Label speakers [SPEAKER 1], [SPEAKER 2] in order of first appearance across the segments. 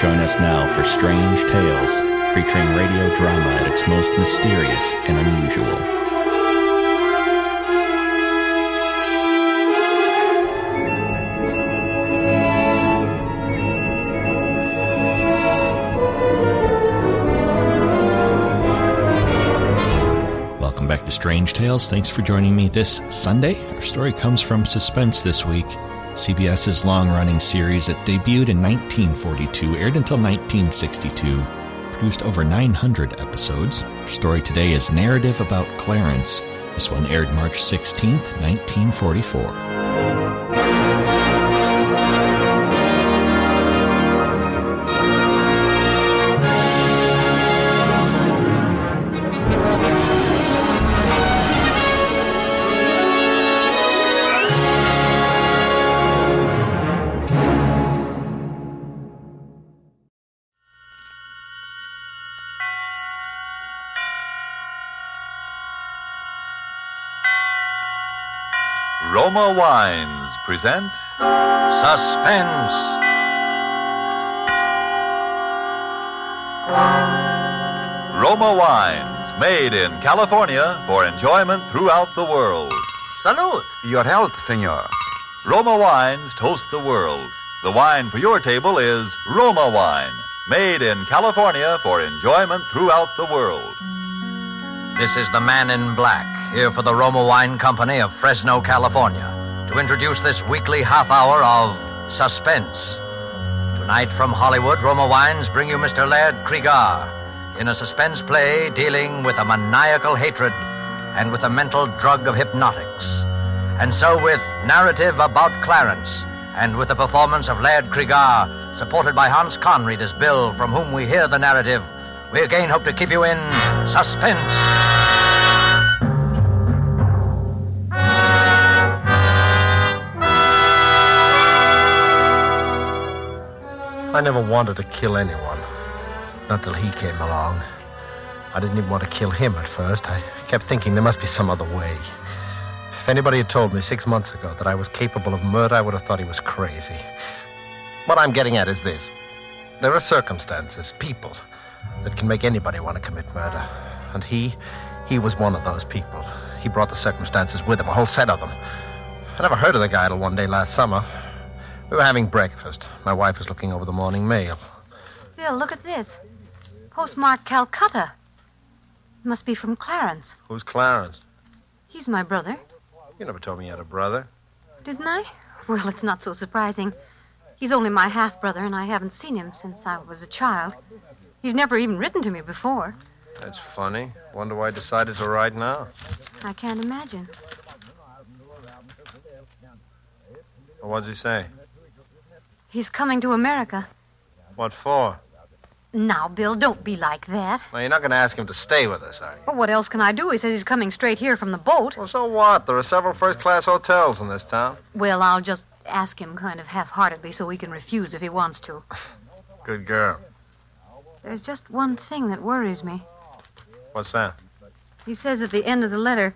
[SPEAKER 1] Join us now for Strange Tales, featuring radio drama at its most mysterious and unusual. Welcome back to Strange Tales. Thanks for joining me this Sunday. Our story comes from Suspense this week, CBS's long running series that debuted in 1942, aired until 1962, produced over 900 episodes. Our story today is Narrative About Clarence. This one aired March 16th, 1944.
[SPEAKER 2] Roma Wines present Suspense. Roma Wines, made in California for enjoyment throughout the world.
[SPEAKER 3] Salud.
[SPEAKER 4] Your health, senor.
[SPEAKER 2] Roma Wines toast the world. The wine for your table is Roma Wine, made in California for enjoyment throughout the world.
[SPEAKER 3] This is the man in black, here for the Roma Wine Company of Fresno, California, to introduce this weekly half hour of suspense. Tonight from Hollywood, Roma Wines bring you Mr. Laird Cregar in a suspense play dealing with a maniacal hatred and with the mental drug of hypnotics. And so, with narrative about Clarence and with the performance of Laird Cregar, supported by Hans Conried as Bill, from whom we hear the narrative, we again hope to keep you in suspense.
[SPEAKER 5] I never wanted to kill anyone. Not till he came along. I didn't even want to kill him at first. I kept thinking there must be some other way. If anybody had told me six months ago that I was capable of murder, I would have thought he was crazy. What I'm getting at is this there are circumstances, people, that can make anybody want to commit murder. And he, he was one of those people. He brought the circumstances with him, a whole set of them. I never heard of the guy till one day last summer. We were having breakfast. My wife was looking over the morning mail.
[SPEAKER 6] Bill, look at this. Postmark Calcutta. It Must be from Clarence.
[SPEAKER 5] Who's Clarence?
[SPEAKER 6] He's my brother.
[SPEAKER 5] You never told me you had a brother.
[SPEAKER 6] Didn't I? Well, it's not so surprising. He's only my half brother, and I haven't seen him since I was a child. He's never even written to me before.
[SPEAKER 5] That's funny. Wonder why I decided to write now.
[SPEAKER 6] I can't imagine.
[SPEAKER 5] Well, what's he say?
[SPEAKER 6] He's coming to America.
[SPEAKER 5] What for?
[SPEAKER 6] Now, Bill, don't be like that.
[SPEAKER 5] Well, you're not going to ask him to stay with us, are you?
[SPEAKER 6] Well, what else can I do? He says he's coming straight here from the boat.
[SPEAKER 5] Well, so what? There are several first class hotels in this town.
[SPEAKER 6] Well, I'll just ask him kind of half heartedly so he can refuse if he wants to.
[SPEAKER 5] Good girl.
[SPEAKER 6] There's just one thing that worries me.
[SPEAKER 5] What's that?
[SPEAKER 6] He says at the end of the letter,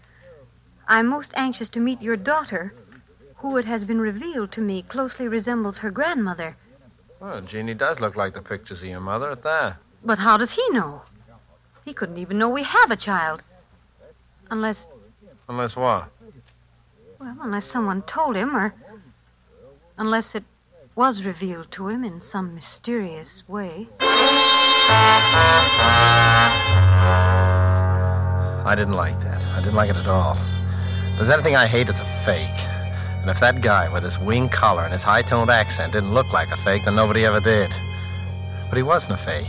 [SPEAKER 6] I'm most anxious to meet your daughter, who it has been revealed to me closely resembles her grandmother.
[SPEAKER 5] Well, Jeannie does look like the pictures of your mother at that.
[SPEAKER 6] But how does he know? He couldn't even know we have a child. Unless,
[SPEAKER 5] Unless what?
[SPEAKER 6] well, unless someone told him, or unless it was revealed to him in some mysterious way.
[SPEAKER 5] I didn't like that. I didn't like it at all. If there's anything I hate, it's a fake. And if that guy with his wing collar and his high toned accent didn't look like a fake, then nobody ever did. But he wasn't a fake.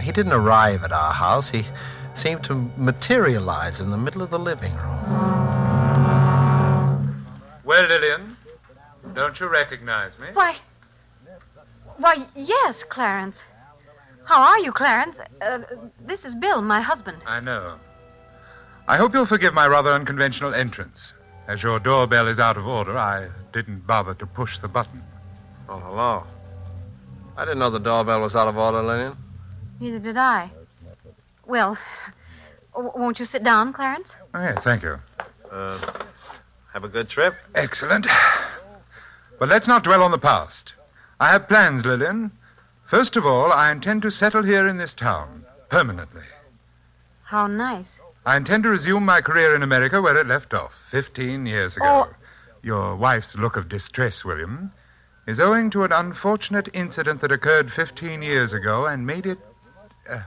[SPEAKER 5] He didn't arrive at our house. He seemed to materialize in the middle of the living room.
[SPEAKER 4] Well, Lillian, don't you recognize me?
[SPEAKER 6] Why. Why, yes, Clarence. How are you, Clarence? Uh, this is Bill, my husband.
[SPEAKER 4] I know. I hope you'll forgive my rather unconventional entrance. As your doorbell is out of order, I didn't bother to push the button.
[SPEAKER 5] Oh, hello. I didn't know the doorbell was out of order, Lillian.
[SPEAKER 6] Neither did I. Well, w- won't you sit down, Clarence?
[SPEAKER 4] Oh, yes, thank you.
[SPEAKER 5] Uh, have a good trip?
[SPEAKER 4] Excellent. But let's not dwell on the past. I have plans, Lillian. First of all, I intend to settle here in this town permanently.
[SPEAKER 6] How nice.
[SPEAKER 4] I intend to resume my career in America where it left off 15 years ago.
[SPEAKER 6] Oh.
[SPEAKER 4] Your wife's look of distress, William, is owing to an unfortunate incident that occurred 15 years ago and made it uh,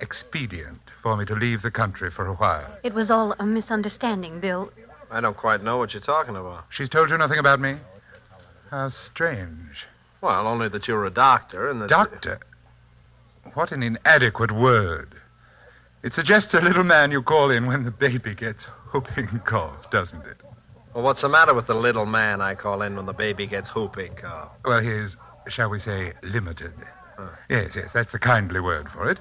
[SPEAKER 4] expedient for me to leave the country for a while.
[SPEAKER 6] It was all a misunderstanding, Bill.
[SPEAKER 5] I don't quite know what you're talking about.
[SPEAKER 4] She's told you nothing about me? How strange.
[SPEAKER 5] Well, only that you're a doctor and that.
[SPEAKER 4] Doctor? What an inadequate word. It suggests a little man you call in when the baby gets whooping cough, doesn't it?
[SPEAKER 5] Well, what's the matter with the little man I call in when the baby gets whooping cough?
[SPEAKER 4] Well, he is, shall we say, limited. Yes, yes, that's the kindly word for it.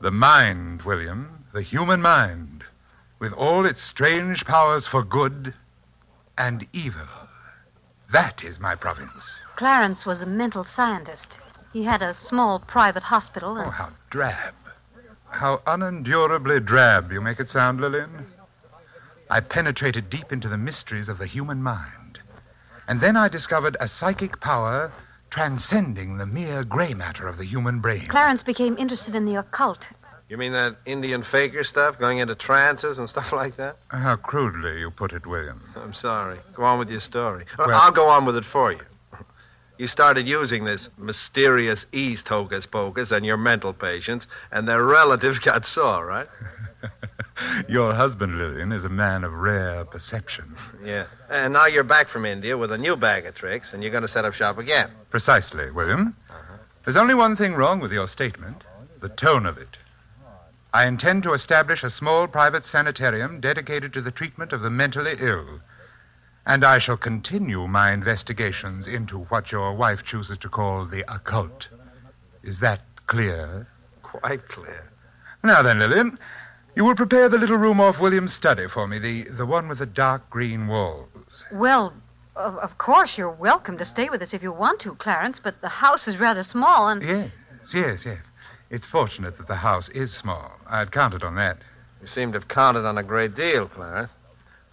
[SPEAKER 4] The mind, William, the human mind, with all its strange powers for good and evil. That is my province.
[SPEAKER 6] Clarence was a mental scientist. He had a small private hospital.
[SPEAKER 4] Oh, how drab. How unendurably drab you make it sound, Lillian. I penetrated deep into the mysteries of the human mind. And then I discovered a psychic power transcending the mere gray matter of the human brain.
[SPEAKER 6] Clarence became interested in the occult.
[SPEAKER 5] You mean that Indian faker stuff, going into trances and stuff like that?
[SPEAKER 4] How crudely you put it, William.
[SPEAKER 5] I'm sorry. Go on with your story.
[SPEAKER 4] Well-
[SPEAKER 5] I'll go on with it for you. You started using this mysterious East hocus pocus on your mental patients, and their relatives got sore, right?
[SPEAKER 4] Your husband, Lillian, is a man of rare perception.
[SPEAKER 5] Yeah. And now you're back from India with a new bag of tricks, and you're going to set up shop again.
[SPEAKER 4] Precisely, William. Uh-huh. There's only one thing wrong with your statement the tone of it. I intend to establish a small private sanitarium dedicated to the treatment of the mentally ill. And I shall continue my investigations into what your wife chooses to call the occult. Is that clear?
[SPEAKER 5] Quite clear.
[SPEAKER 4] Now then, Lillian, you will prepare the little room off William's study for me, the, the one with the dark green walls.
[SPEAKER 6] Well, of, of course, you're welcome to stay with us if you want to, Clarence, but the house is rather small and.
[SPEAKER 4] Yes, yes, yes. It's fortunate that the house is small. I'd counted on that.
[SPEAKER 5] You seem to have counted on a great deal, Clarence.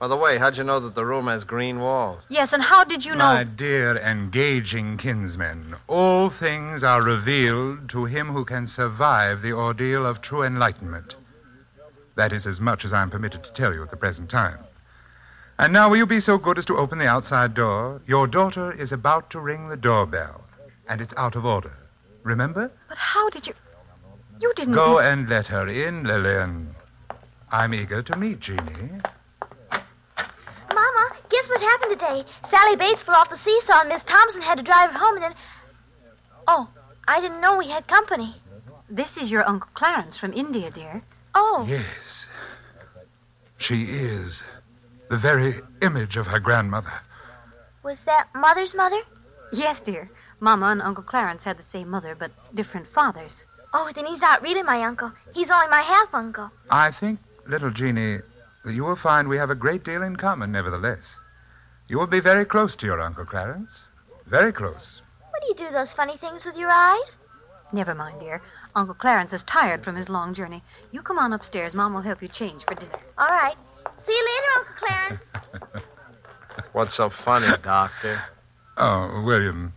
[SPEAKER 5] By the way, how'd you know that the room has green walls?
[SPEAKER 6] Yes, and how did you know.
[SPEAKER 4] My dear engaging kinsmen, all things are revealed to him who can survive the ordeal of true enlightenment. That is as much as I'm permitted to tell you at the present time. And now, will you be so good as to open the outside door? Your daughter is about to ring the doorbell, and it's out of order. Remember?
[SPEAKER 6] But how did you. You didn't.
[SPEAKER 4] Go and let her in, Lillian. I'm eager to meet Jeannie.
[SPEAKER 7] Mama, guess what happened today? Sally Bates fell off the seesaw and Miss Thompson had to drive her home and then. Oh, I didn't know we had company.
[SPEAKER 6] This is your Uncle Clarence from India, dear.
[SPEAKER 7] Oh,
[SPEAKER 4] Yes. She is the very image of her grandmother.
[SPEAKER 7] was that Mother's mother?
[SPEAKER 6] Yes, dear. Mama and Uncle Clarence had the same mother, but different fathers.
[SPEAKER 7] Oh, then he's not really my uncle. He's only my half uncle.
[SPEAKER 4] I think, little Jeannie, that you will find we have a great deal in common, nevertheless. You will be very close to your Uncle Clarence. Very close.
[SPEAKER 7] What do you do those funny things with your eyes?
[SPEAKER 6] Never mind, dear. Uncle Clarence is tired from his long journey. You come on upstairs. Mom will help you change for dinner.
[SPEAKER 7] All right. See you later, Uncle Clarence.
[SPEAKER 5] What's so funny, Doctor?
[SPEAKER 4] Oh, William,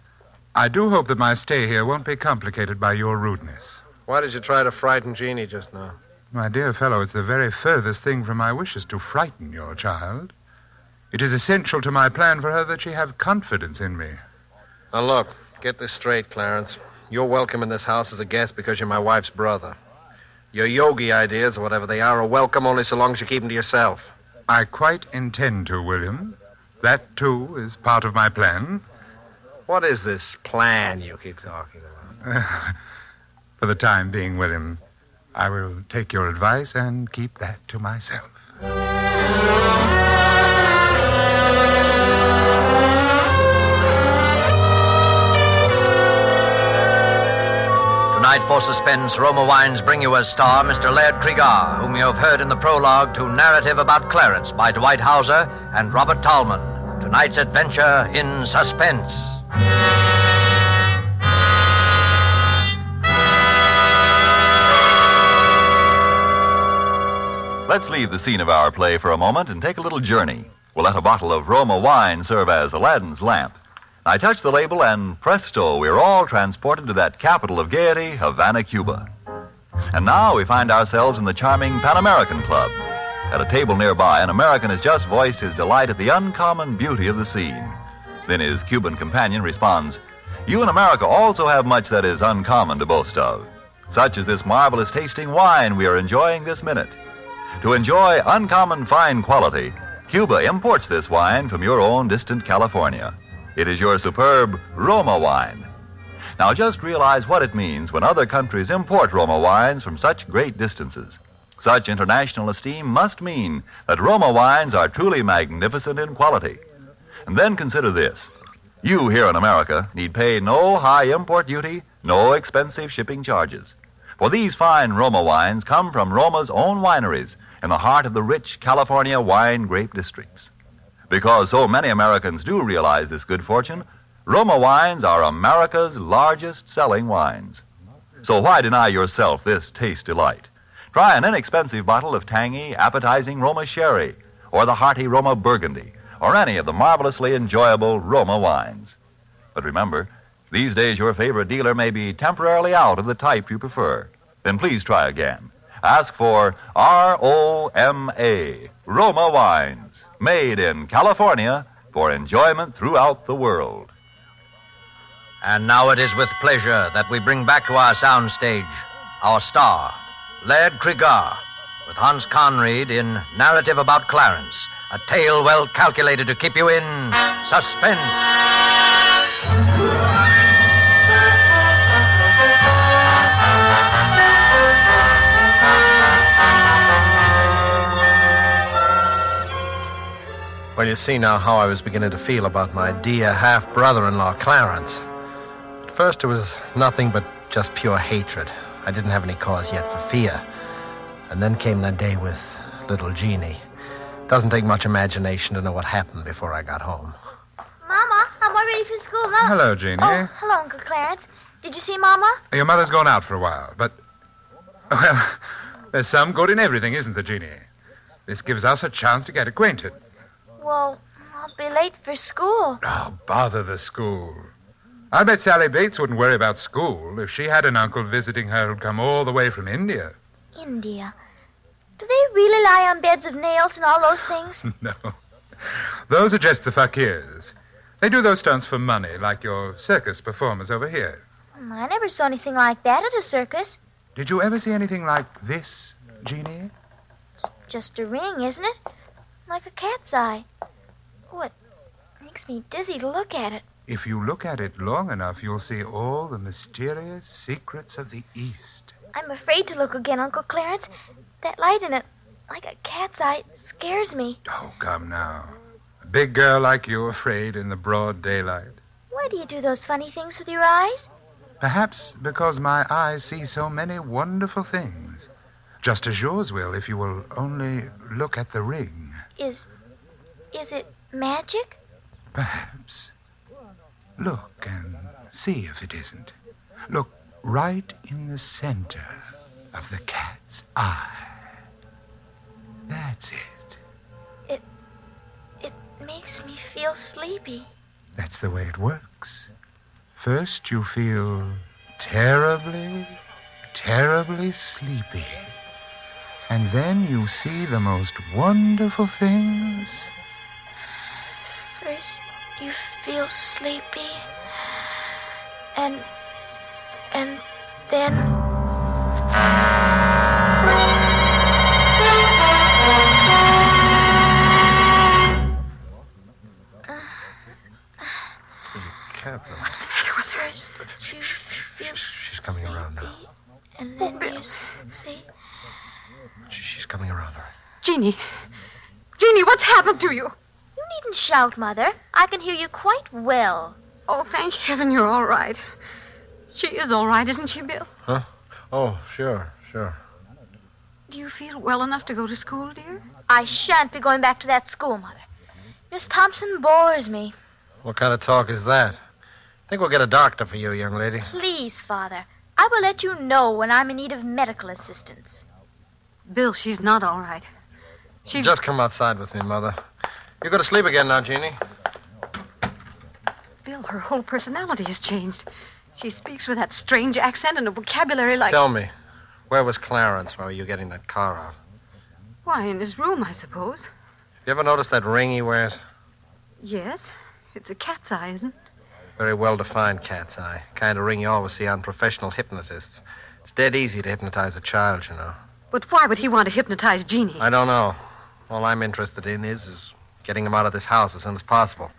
[SPEAKER 4] I do hope that my stay here won't be complicated by your rudeness.
[SPEAKER 5] Why did you try to frighten Jeannie just now?
[SPEAKER 4] My dear fellow, it's the very furthest thing from my wishes to frighten your child. It is essential to my plan for her that she have confidence in me.
[SPEAKER 5] Now, look, get this straight, Clarence. You're welcome in this house as a guest because you're my wife's brother. Your yogi ideas, or whatever they are, are welcome only so long as you keep them to yourself.
[SPEAKER 4] I quite intend to, William. That, too, is part of my plan.
[SPEAKER 5] What is this plan you keep talking about?
[SPEAKER 4] For the time being, William, I will take your advice and keep that to myself.
[SPEAKER 3] Tonight for Suspense, Roma Wines bring you as star Mr. Laird Cregar, whom you have heard in the prologue to Narrative About Clarence by Dwight Hauser and Robert Tallman. Tonight's adventure in suspense.
[SPEAKER 2] Let's leave the scene of our play for a moment and take a little journey. We'll let a bottle of Roma wine serve as Aladdin's lamp. I touch the label, and presto, we're all transported to that capital of gaiety, Havana, Cuba. And now we find ourselves in the charming Pan American Club. At a table nearby, an American has just voiced his delight at the uncommon beauty of the scene. Then his Cuban companion responds, You in America also have much that is uncommon to boast of, such as this marvelous tasting wine we are enjoying this minute. To enjoy uncommon fine quality, Cuba imports this wine from your own distant California. It is your superb Roma wine. Now just realize what it means when other countries import Roma wines from such great distances. Such international esteem must mean that Roma wines are truly magnificent in quality. And then consider this. You here in America need pay no high import duty, no expensive shipping charges. For these fine Roma wines come from Roma's own wineries in the heart of the rich California wine grape districts. Because so many Americans do realize this good fortune, Roma wines are America's largest selling wines. So why deny yourself this taste delight? Try an inexpensive bottle of tangy, appetizing Roma sherry, or the hearty Roma burgundy, or any of the marvelously enjoyable Roma wines. But remember, these days your favorite dealer may be temporarily out of the type you prefer. Then please try again. Ask for R O M A, Roma Wines, made in California for enjoyment throughout the world.
[SPEAKER 3] And now it is with pleasure that we bring back to our soundstage our star, Laird Cregar, with Hans Conried in Narrative About Clarence, a tale well calculated to keep you in suspense.
[SPEAKER 5] Well, you see now how I was beginning to feel about my dear half brother in law, Clarence. At first, it was nothing but just pure hatred. I didn't have any cause yet for fear. And then came that day with little Jeannie. Doesn't take much imagination to know what happened before I got home.
[SPEAKER 7] Mama, I'm all ready for school now.
[SPEAKER 4] Hello, Jeannie.
[SPEAKER 7] Oh, hello, Uncle Clarence. Did you see Mama?
[SPEAKER 4] Your mother's gone out for a while, but. Well, there's some good in everything, isn't there, Jeannie? This gives us a chance to get acquainted.
[SPEAKER 7] Well, I'll be late for school.
[SPEAKER 4] Oh, bother the school. I bet Sally Bates wouldn't worry about school if she had an uncle visiting her who'd come all the way from India.
[SPEAKER 7] India. Do they really lie on beds of nails and all those things?
[SPEAKER 4] no. Those are just the fakirs. They do those stunts for money, like your circus performers over here.
[SPEAKER 7] Hmm, I never saw anything like that at a circus.
[SPEAKER 4] Did you ever see anything like this, Jeannie?
[SPEAKER 7] Just a ring, isn't it? Like a cat's eye. Oh, it makes me dizzy to look at it.
[SPEAKER 4] If you look at it long enough, you'll see all the mysterious secrets of the East.
[SPEAKER 7] I'm afraid to look again, Uncle Clarence. That light in it, like a cat's eye, scares me.
[SPEAKER 4] Oh, come now. A big girl like you afraid in the broad daylight.
[SPEAKER 7] Why do you do those funny things with your eyes?
[SPEAKER 4] Perhaps because my eyes see so many wonderful things. Just as yours will if you will only look at the ring.
[SPEAKER 7] Is. is it magic?
[SPEAKER 4] Perhaps. Look and see if it isn't. Look right in the center of the cat's eye. That's it.
[SPEAKER 7] It. it makes me feel sleepy.
[SPEAKER 4] That's the way it works. First, you feel terribly, terribly sleepy. And then you see the most wonderful things.
[SPEAKER 7] First, you feel sleepy. And. and then.
[SPEAKER 6] What's the matter with her?
[SPEAKER 7] First, you feel
[SPEAKER 5] She's coming around now.
[SPEAKER 7] sleepy, And then you see.
[SPEAKER 5] She's coming around, all right.
[SPEAKER 6] Jeannie. Jeannie, what's happened to you?
[SPEAKER 7] You needn't shout, Mother. I can hear you quite well.
[SPEAKER 6] Oh, thank heaven you're all right. She is all right, isn't she, Bill?
[SPEAKER 5] Huh? Oh, sure, sure.
[SPEAKER 6] Do you feel well enough to go to school, dear?
[SPEAKER 7] I shan't be going back to that school, Mother. Miss Thompson bores me.
[SPEAKER 5] What kind of talk is that? I think we'll get a doctor for you, young lady.
[SPEAKER 7] Please, Father. I will let you know when I'm in need of medical assistance.
[SPEAKER 6] Bill, she's not all right. She's.
[SPEAKER 5] Just come outside with me, Mother. You go to sleep again now, Jeannie.
[SPEAKER 6] Bill, her whole personality has changed. She speaks with that strange accent and a vocabulary like.
[SPEAKER 5] Tell me, where was Clarence while you were getting that car out?
[SPEAKER 6] Why, in his room, I suppose.
[SPEAKER 5] You ever notice that ring he wears?
[SPEAKER 6] Yes. It's a cat's eye, isn't it?
[SPEAKER 5] Very well defined cat's eye. Kind of ring you always see on professional hypnotists. It's dead easy to hypnotize a child, you know.
[SPEAKER 6] But why would he want to hypnotize Jeannie?
[SPEAKER 5] I don't know. All I'm interested in is, is getting him out of this house as soon as possible.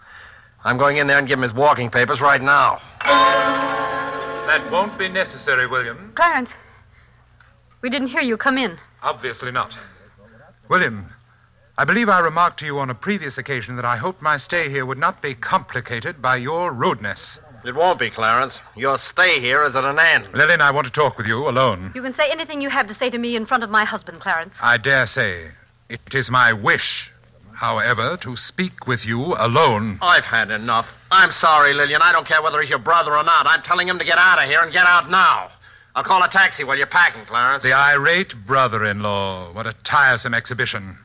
[SPEAKER 5] I'm going in there and give him his walking papers right now.
[SPEAKER 4] That won't be necessary, William.
[SPEAKER 6] Clarence, we didn't hear you come in.
[SPEAKER 4] Obviously not. William, I believe I remarked to you on a previous occasion that I hoped my stay here would not be complicated by your rudeness.
[SPEAKER 5] It won't be, Clarence. Your stay here is at an end.
[SPEAKER 4] Lillian, I want to talk with you alone.
[SPEAKER 6] You can say anything you have to say to me in front of my husband, Clarence.
[SPEAKER 4] I dare say it is my wish, however, to speak with you alone.
[SPEAKER 5] I've had enough. I'm sorry, Lillian. I don't care whether he's your brother or not. I'm telling him to get out of here and get out now. I'll call a taxi while you're packing, Clarence.
[SPEAKER 4] The irate brother in law. What a tiresome exhibition.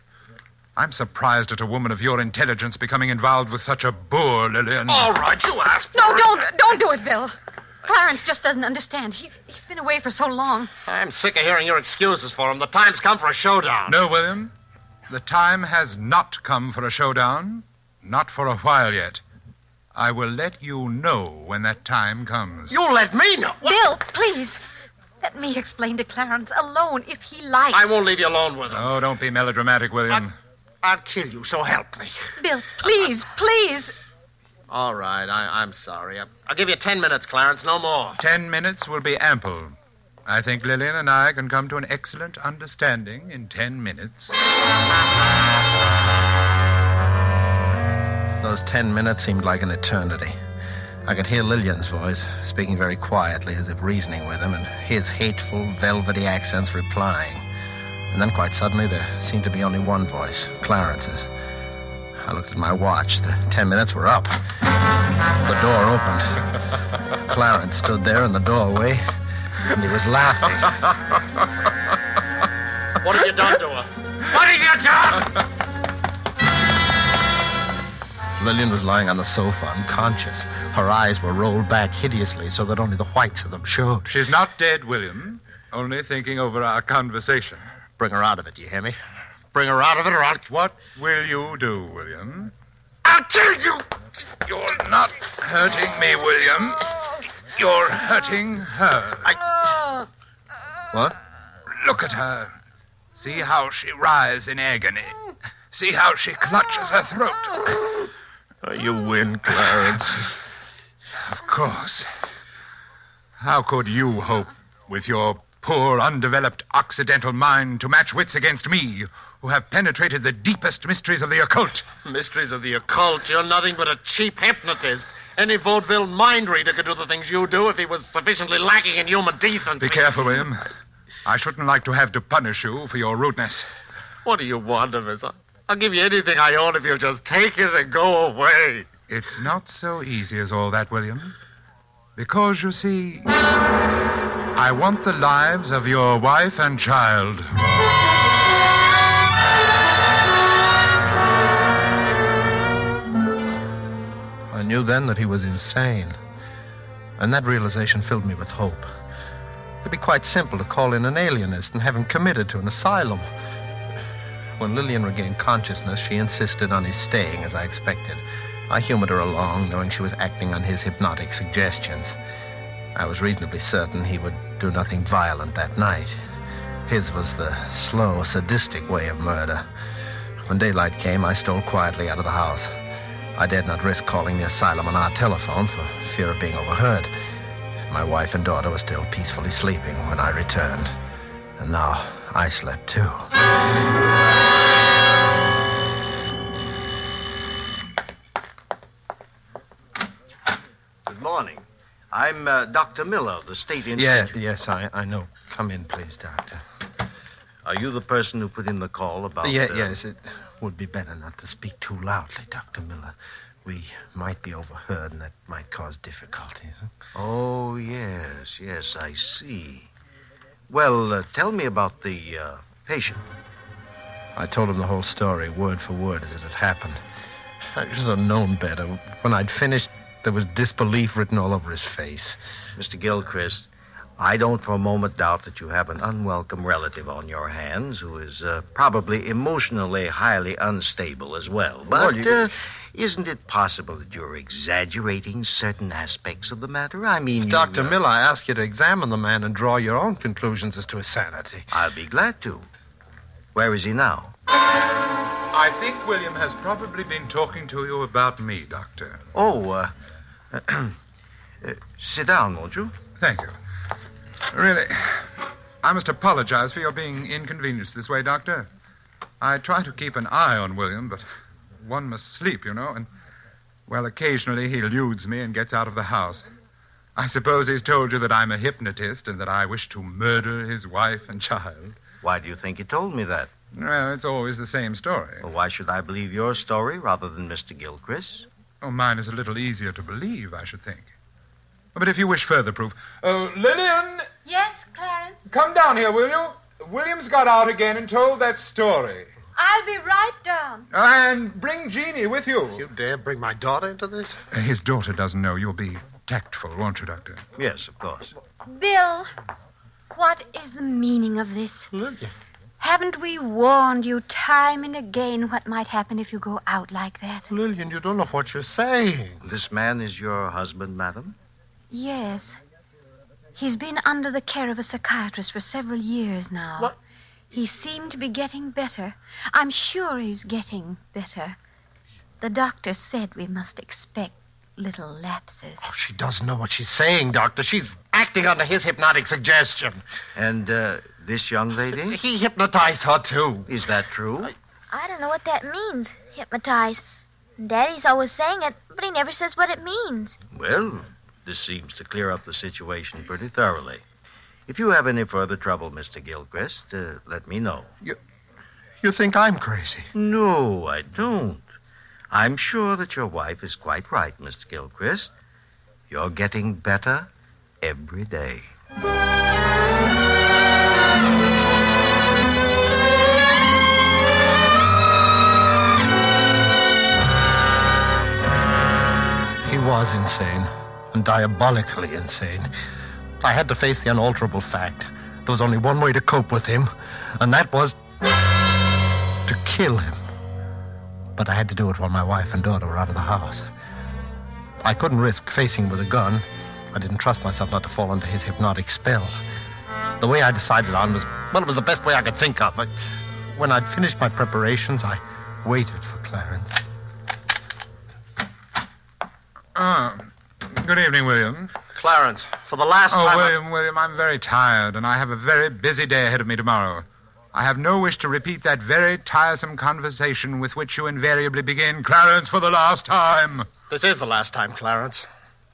[SPEAKER 4] I'm surprised at a woman of your intelligence becoming involved with such a boor, Lillian.
[SPEAKER 5] All right, you asked.
[SPEAKER 6] No, don't, don't do it, Bill. Clarence just doesn't understand. He's, he's been away for so long.
[SPEAKER 5] I'm sick of hearing your excuses for him. The time's come for a showdown.
[SPEAKER 4] No, William. The time has not come for a showdown. Not for a while yet. I will let you know when that time comes.
[SPEAKER 5] You'll let me know.
[SPEAKER 6] Bill, please. Let me explain to Clarence alone if he likes.
[SPEAKER 5] I won't leave you alone with him.
[SPEAKER 4] Oh, don't be melodramatic, William.
[SPEAKER 5] I'll kill you, so help me.
[SPEAKER 6] Bill, please, please.
[SPEAKER 5] All right, I, I'm sorry. I, I'll give you ten minutes, Clarence, no more.
[SPEAKER 4] Ten minutes will be ample. I think Lillian and I can come to an excellent understanding in ten minutes.
[SPEAKER 5] Those ten minutes seemed like an eternity. I could hear Lillian's voice, speaking very quietly as if reasoning with him, and his hateful, velvety accents replying. And then quite suddenly there seemed to be only one voice, Clarence's. I looked at my watch. The ten minutes were up. The door opened. Clarence stood there in the doorway, and he was laughing. What have you done to her? What have you done? Lillian was lying on the sofa, unconscious. Her eyes were rolled back hideously so that only the whites of them showed.
[SPEAKER 4] She's not dead, William. Only thinking over our conversation.
[SPEAKER 5] Bring her out of it, do you hear me? Bring her out of it, or I'll.
[SPEAKER 4] What will you do, William?
[SPEAKER 5] I'll kill you!
[SPEAKER 4] You're not hurting me, William. You're hurting her. Oh.
[SPEAKER 5] What?
[SPEAKER 4] Look at her. See how she writhes in agony. See how she clutches her throat.
[SPEAKER 5] You win, Clarence.
[SPEAKER 4] Of course. How could you hope, with your poor, undeveloped Occidental mind, to match wits against me, who have penetrated the deepest mysteries of the occult?
[SPEAKER 5] Mysteries of the occult. You're nothing but a cheap hypnotist. Any vaudeville mind reader could do the things you do if he was sufficiently lacking in human decency.
[SPEAKER 4] Be careful, William. I shouldn't like to have to punish you for your rudeness.
[SPEAKER 5] What do you want of us? I'll give you anything I own if you'll just take it and go away.
[SPEAKER 4] It's not so easy as all that, William. Because, you see, I want the lives of your wife and child.
[SPEAKER 5] I knew then that he was insane. And that realization filled me with hope. It'd be quite simple to call in an alienist and have him committed to an asylum. When Lillian regained consciousness, she insisted on his staying as I expected. I humored her along, knowing she was acting on his hypnotic suggestions. I was reasonably certain he would do nothing violent that night. His was the slow, sadistic way of murder. When daylight came, I stole quietly out of the house. I dared not risk calling the asylum on our telephone for fear of being overheard. My wife and daughter were still peacefully sleeping when I returned. And now I slept too.
[SPEAKER 8] I'm uh, Dr. Miller of the State Institute.
[SPEAKER 5] Yeah, yes, I, I know. Come in, please, Doctor.
[SPEAKER 8] Are you the person who put in the call about...
[SPEAKER 5] yeah,
[SPEAKER 8] uh,
[SPEAKER 5] yes, it would be better not to speak too loudly, Dr. Miller. We might be overheard, and that might cause difficulties.
[SPEAKER 8] Oh, yes, yes, I see. Well, uh, tell me about the uh, patient.
[SPEAKER 5] I told him the whole story, word for word, as it had happened. I should have known better. When I'd finished, there was disbelief written all over his face.
[SPEAKER 8] Mr. Gilchrist, I don't for a moment doubt that you have an unwelcome relative on your hands who is uh, probably emotionally highly unstable as well. But
[SPEAKER 5] Well, you-
[SPEAKER 8] uh, isn't it possible that you're exaggerating certain aspects of the matter? I mean, you,
[SPEAKER 5] Dr.
[SPEAKER 8] uh,
[SPEAKER 5] Miller, I ask you to examine the man and draw your own conclusions as to his sanity.
[SPEAKER 8] I'll be glad to. Where is he now?
[SPEAKER 4] I think William has probably been talking to you about me, Doctor.
[SPEAKER 8] Oh, uh, sit down, won't you?
[SPEAKER 4] Thank you. Really, I must apologize for your being inconvenienced this way, Doctor. I try to keep an eye on William, but one must sleep, you know, and, well, occasionally he eludes me and gets out of the house. I suppose he's told you that I'm a hypnotist and that I wish to murder his wife and child.
[SPEAKER 8] Why do you think he told me that?
[SPEAKER 4] Well, it's always the same story.
[SPEAKER 8] Well, why should I believe your story rather than Mr. Gilchrist?
[SPEAKER 4] Oh, mine is a little easier to believe, I should think. But if you wish further proof. Oh, Lillian!
[SPEAKER 6] Yes, Clarence?
[SPEAKER 4] Come down here, will you? William's got out again and told that story.
[SPEAKER 6] I'll be right down.
[SPEAKER 4] And bring Jeannie with you.
[SPEAKER 5] You dare bring my daughter into this?
[SPEAKER 4] Uh, his daughter doesn't know. You'll be tactful, won't you, Doctor?
[SPEAKER 8] Yes, of course.
[SPEAKER 6] Bill, what is the meaning of this?
[SPEAKER 5] Lillian.
[SPEAKER 6] Haven't we warned you time and again what might happen if you go out like that?
[SPEAKER 5] Lillian, you don't know what you're saying.
[SPEAKER 8] This man is your husband, madam?
[SPEAKER 6] Yes. He's been under the care of a psychiatrist for several years now.
[SPEAKER 5] What?
[SPEAKER 6] He seemed to be getting better. I'm sure he's getting better. The doctor said we must expect little lapses.
[SPEAKER 5] Oh, she doesn't know what she's saying, Doctor. She's acting under his hypnotic suggestion.
[SPEAKER 8] And uh, this young lady?
[SPEAKER 5] He hypnotized her, too.
[SPEAKER 8] Is that true?
[SPEAKER 7] I don't know what that means, hypnotize. Daddy's always saying it, but he never says what it means.
[SPEAKER 8] Well, this seems to clear up the situation pretty thoroughly. If you have any further trouble, Mr. Gilchrist, uh, let me know.
[SPEAKER 5] You think I'm crazy?
[SPEAKER 8] No, I don't. I'm sure that your wife is quite right, Mr. Gilchrist. You're getting better every day.
[SPEAKER 5] He was insane, and diabolically insane. I had to face the unalterable fact. There was only one way to cope with him, and that was to kill him. But I had to do it while my wife and daughter were out of the house. I couldn't risk facing with a gun. I didn't trust myself not to fall under his hypnotic spell. The way I decided on was, well, it was the best way I could think of. I, when I'd finished my preparations, I waited for Clarence.
[SPEAKER 4] Ah, good evening, William.
[SPEAKER 5] Clarence, for the last
[SPEAKER 4] Oh,
[SPEAKER 5] time. I-
[SPEAKER 4] William, William, I'm very tired, and I have a very busy day ahead of me tomorrow. I have no wish to repeat that very tiresome conversation with which you invariably begin, Clarence, for the last time.
[SPEAKER 5] This is the last time, Clarence.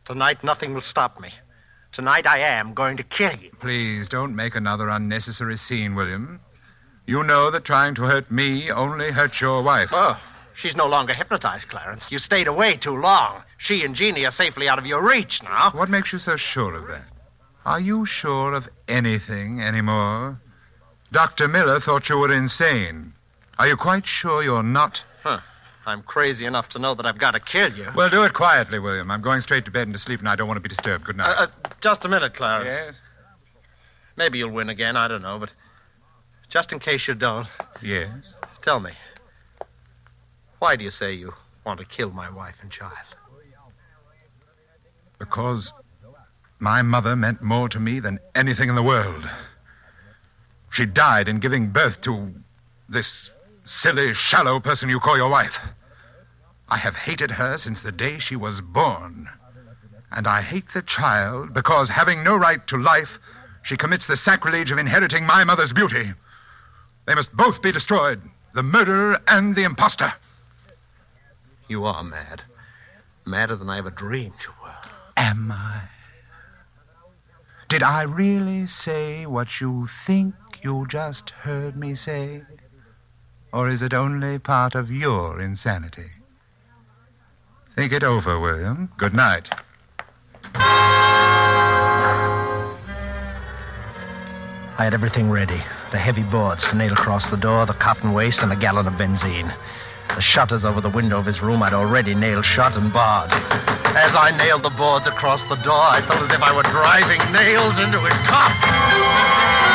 [SPEAKER 5] Tonight, nothing will stop me. Tonight, I am going to kill you.
[SPEAKER 4] Please don't make another unnecessary scene, William. You know that trying to hurt me only hurts your wife.
[SPEAKER 5] Oh, she's no longer hypnotized, Clarence. You stayed away too long. She and Jeannie are safely out of your reach now.
[SPEAKER 4] What makes you so sure of that? Are you sure of anything anymore? Dr. Miller thought you were insane. Are you quite sure you're not?
[SPEAKER 5] Huh. I'm crazy enough to know that I've got to kill you.
[SPEAKER 4] Well, do it quietly, William. I'm going straight to bed and to sleep, and I don't want to be disturbed. Good night.
[SPEAKER 5] Uh, uh, just a minute, Clarence.
[SPEAKER 4] yes?
[SPEAKER 5] Maybe you'll win again. I don't know, but just in case you don't,
[SPEAKER 4] Yes.
[SPEAKER 5] tell me. Why do you say you want to kill my wife and child?
[SPEAKER 4] Because my mother meant more to me than anything in the world. She died in giving birth to this silly, shallow person you call your wife. I have hated her since the day she was born. And I hate the child because, having no right to life, she commits the sacrilege of inheriting my mother's beauty. They must both be destroyed the murderer and the impostor.
[SPEAKER 5] You are mad. Madder than I ever dreamed you were.
[SPEAKER 4] Am I? Did I really say what you think you just heard me say? Or is it only part of your insanity? Think it over, William. Good night.
[SPEAKER 5] I had everything ready the heavy boards to nail across the door, the cotton waste, and a gallon of benzine. The shutters over the window of his room I'd already nailed shut and barred. As I nailed the boards across the door, I felt as if I were driving nails into his cot.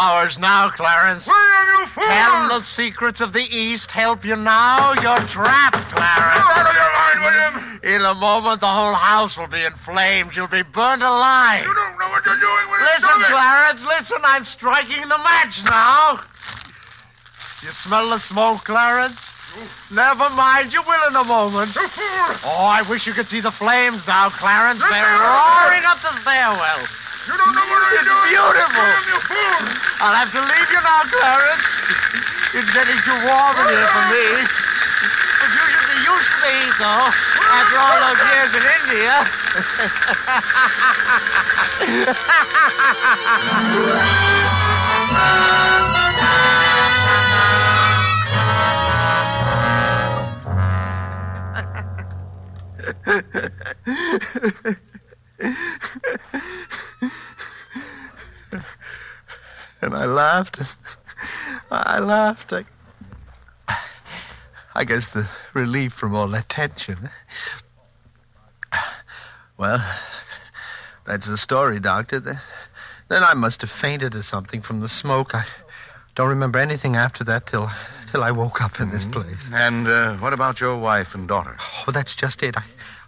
[SPEAKER 5] Powers now, Clarence?
[SPEAKER 4] William, you fool!
[SPEAKER 5] Can the secrets of the East help you now? You're trapped, Clarence.
[SPEAKER 4] You're out of your mind, William!
[SPEAKER 5] In a moment, the whole house will be in flames. You'll be burned alive.
[SPEAKER 4] You don't know what you're doing, William!
[SPEAKER 5] Listen! Clarence, listen. I'm striking the match now. You smell the smoke, Clarence? Never mind. You will in a moment. Oh, I wish you could see the flames now, Clarence. They're roaring up the stairwell.
[SPEAKER 4] You don't know what
[SPEAKER 5] It's
[SPEAKER 4] you're
[SPEAKER 5] beautiful.
[SPEAKER 4] Fool!
[SPEAKER 5] I'll have to leave you now, Clarence. It's getting too warm in here for me. But you should be used to the heat, though, after all those years in India. And I laughed. I laughed. I, I guess the relief from all that tension. Well, that's the story, Doctor. Then then I must have fainted or something from the smoke. I don't remember anything after that till till I woke up in this place.
[SPEAKER 9] And uh, what about your wife and daughter?
[SPEAKER 5] Oh, that's just it. I,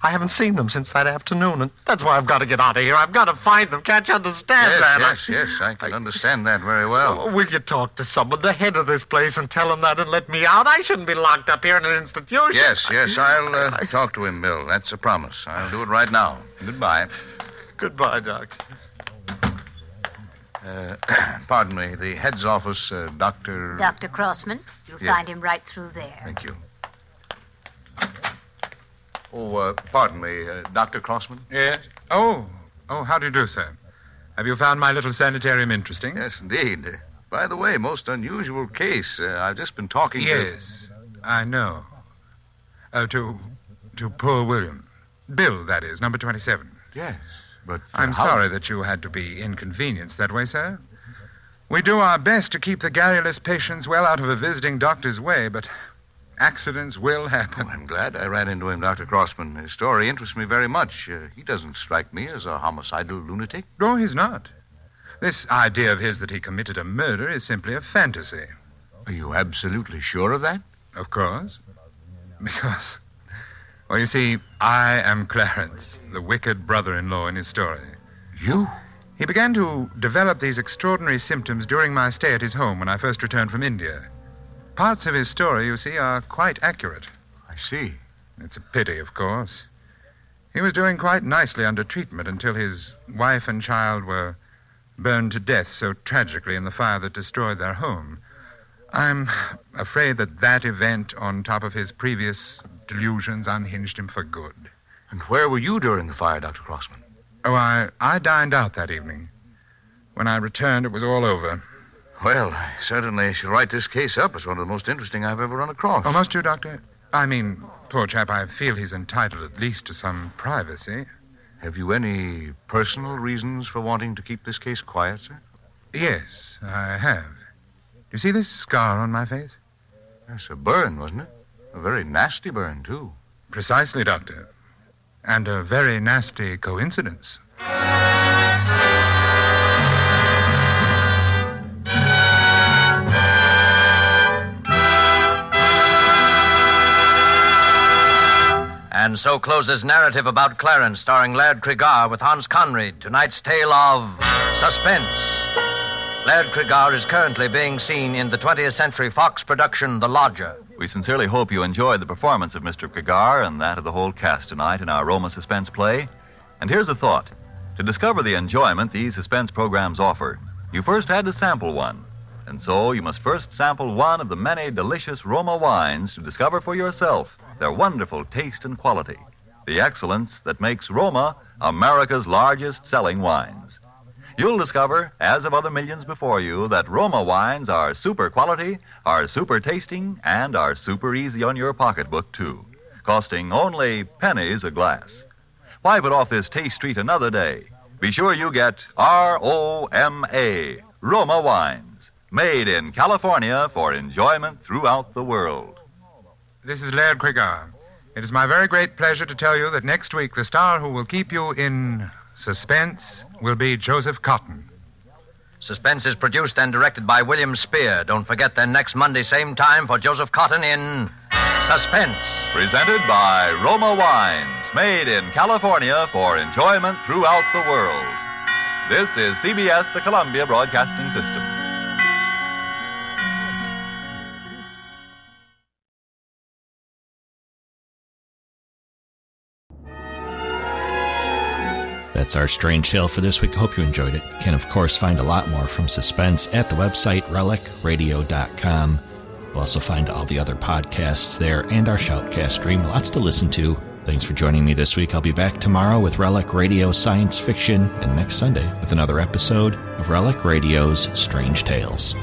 [SPEAKER 5] I haven't seen them since that afternoon, and that's why I've got to get out of here. I've got to find them. Can't you understand
[SPEAKER 9] yes,
[SPEAKER 5] that?
[SPEAKER 9] yes, yes. I can understand that very well.
[SPEAKER 5] Oh, will you talk to someone, the head of this place, and tell him that and let me out? I shouldn't be locked up here in an institution.
[SPEAKER 9] Yes, yes. I'll uh, talk to him, Bill. That's a promise. I'll do it right now. Goodbye.
[SPEAKER 5] Goodbye, Doctor.
[SPEAKER 9] Uh, pardon me. The head's office, uh, Doctor.
[SPEAKER 6] Dr. Crossman, you'll
[SPEAKER 9] Yeah.
[SPEAKER 6] find him right through there.
[SPEAKER 9] Thank you. Oh, uh, pardon me, uh, Dr. Crossman?
[SPEAKER 4] Yes? Oh, oh, how do you do, sir? Have you found my little sanitarium interesting?
[SPEAKER 9] Yes, indeed. By the way, most unusual case. Uh, I've just been talking
[SPEAKER 4] Yes, I know. Uh, to, to poor William. Bill, that is, number 27.
[SPEAKER 9] to. Yes, but. uh,
[SPEAKER 4] I'm
[SPEAKER 9] how-
[SPEAKER 4] sorry that you had to be inconvenienced that way, sir. We do our best to keep the garrulous patients well out of a visiting doctor's way, but accidents will happen.
[SPEAKER 9] Oh, I'm glad I ran into him, Dr. Crossman. His story interests me very much. Uh, he doesn't strike me as a homicidal lunatic.
[SPEAKER 4] No, he's not. This idea of his that he committed a murder is simply a fantasy.
[SPEAKER 9] Are you absolutely sure of that?
[SPEAKER 4] Of course. Because, well, you see, I am Clarence, the wicked brother in law in his story.
[SPEAKER 9] You?
[SPEAKER 4] He began to develop these extraordinary symptoms during my stay at his home when I first returned from India. Parts of his story, you see, are quite accurate.
[SPEAKER 9] I see.
[SPEAKER 4] It's a pity, of course. He was doing quite nicely under treatment until his wife and child were burned to death so tragically in the fire that destroyed their home. I'm afraid that that event, on top of his previous delusions, unhinged him for good.
[SPEAKER 9] And where were you during the fire, Dr. Crossman?
[SPEAKER 4] Oh, I, I dined out that evening. When I returned, it was all over.
[SPEAKER 9] Well, I certainly shall write this case up as one of the most interesting I've ever run across.
[SPEAKER 4] Oh, must you, Doctor? I mean, poor chap, I feel he's entitled at least to some privacy.
[SPEAKER 9] Have you any personal reasons for wanting to keep this case quiet, sir?
[SPEAKER 4] Yes, I have. Do you see this scar on my face?
[SPEAKER 9] Yes, a burn, wasn't it? A very nasty burn, too.
[SPEAKER 4] Precisely, Doctor. And a very nasty coincidence.
[SPEAKER 3] And so closes narrative about Clarence, starring Laird Cregar with Hans Conried. Tonight's tale of suspense. Laird Cregar is currently being seen in the 20th Century Fox production, The Lodger.
[SPEAKER 2] We sincerely hope you enjoyed the performance of Mr. Cregar and that of the whole cast tonight in our Roma suspense play. And here's a thought. To discover the enjoyment these suspense programs offer, you first had to sample one. And so you must first sample one of the many delicious Roma wines to discover for yourself their wonderful taste and quality, the excellence that makes Roma America's largest selling wines. You'll discover, as of other millions before you, that Roma wines are super quality, are super tasting, and are super easy on your pocketbook, too, costing only pennies a glass. Why put off this taste treat another day? Be sure you get R O M A, Roma wines, made in California for enjoyment throughout the world.
[SPEAKER 4] This is Laird Cregar. It is my very great pleasure to tell you that next week the star who will keep you in suspense will be Joseph Cotten.
[SPEAKER 3] Suspense is produced and directed by William Spier. Don't forget then next Monday, same time, for Joseph Cotten in Suspense.
[SPEAKER 2] Presented by Roma Wines, made in California for enjoyment throughout the world. This is CBS, the Columbia Broadcasting System.
[SPEAKER 1] That's our strange tale for this week. Hope you enjoyed it. You can, of course, find a lot more from Suspense at the website relicradio.com. You'll also find all the other podcasts there and our Shoutcast stream. Lots to listen to. Thanks for joining me this week. I'll be back tomorrow with Relic Radio Science Fiction and next Sunday with another episode of Relic Radio's Strange Tales.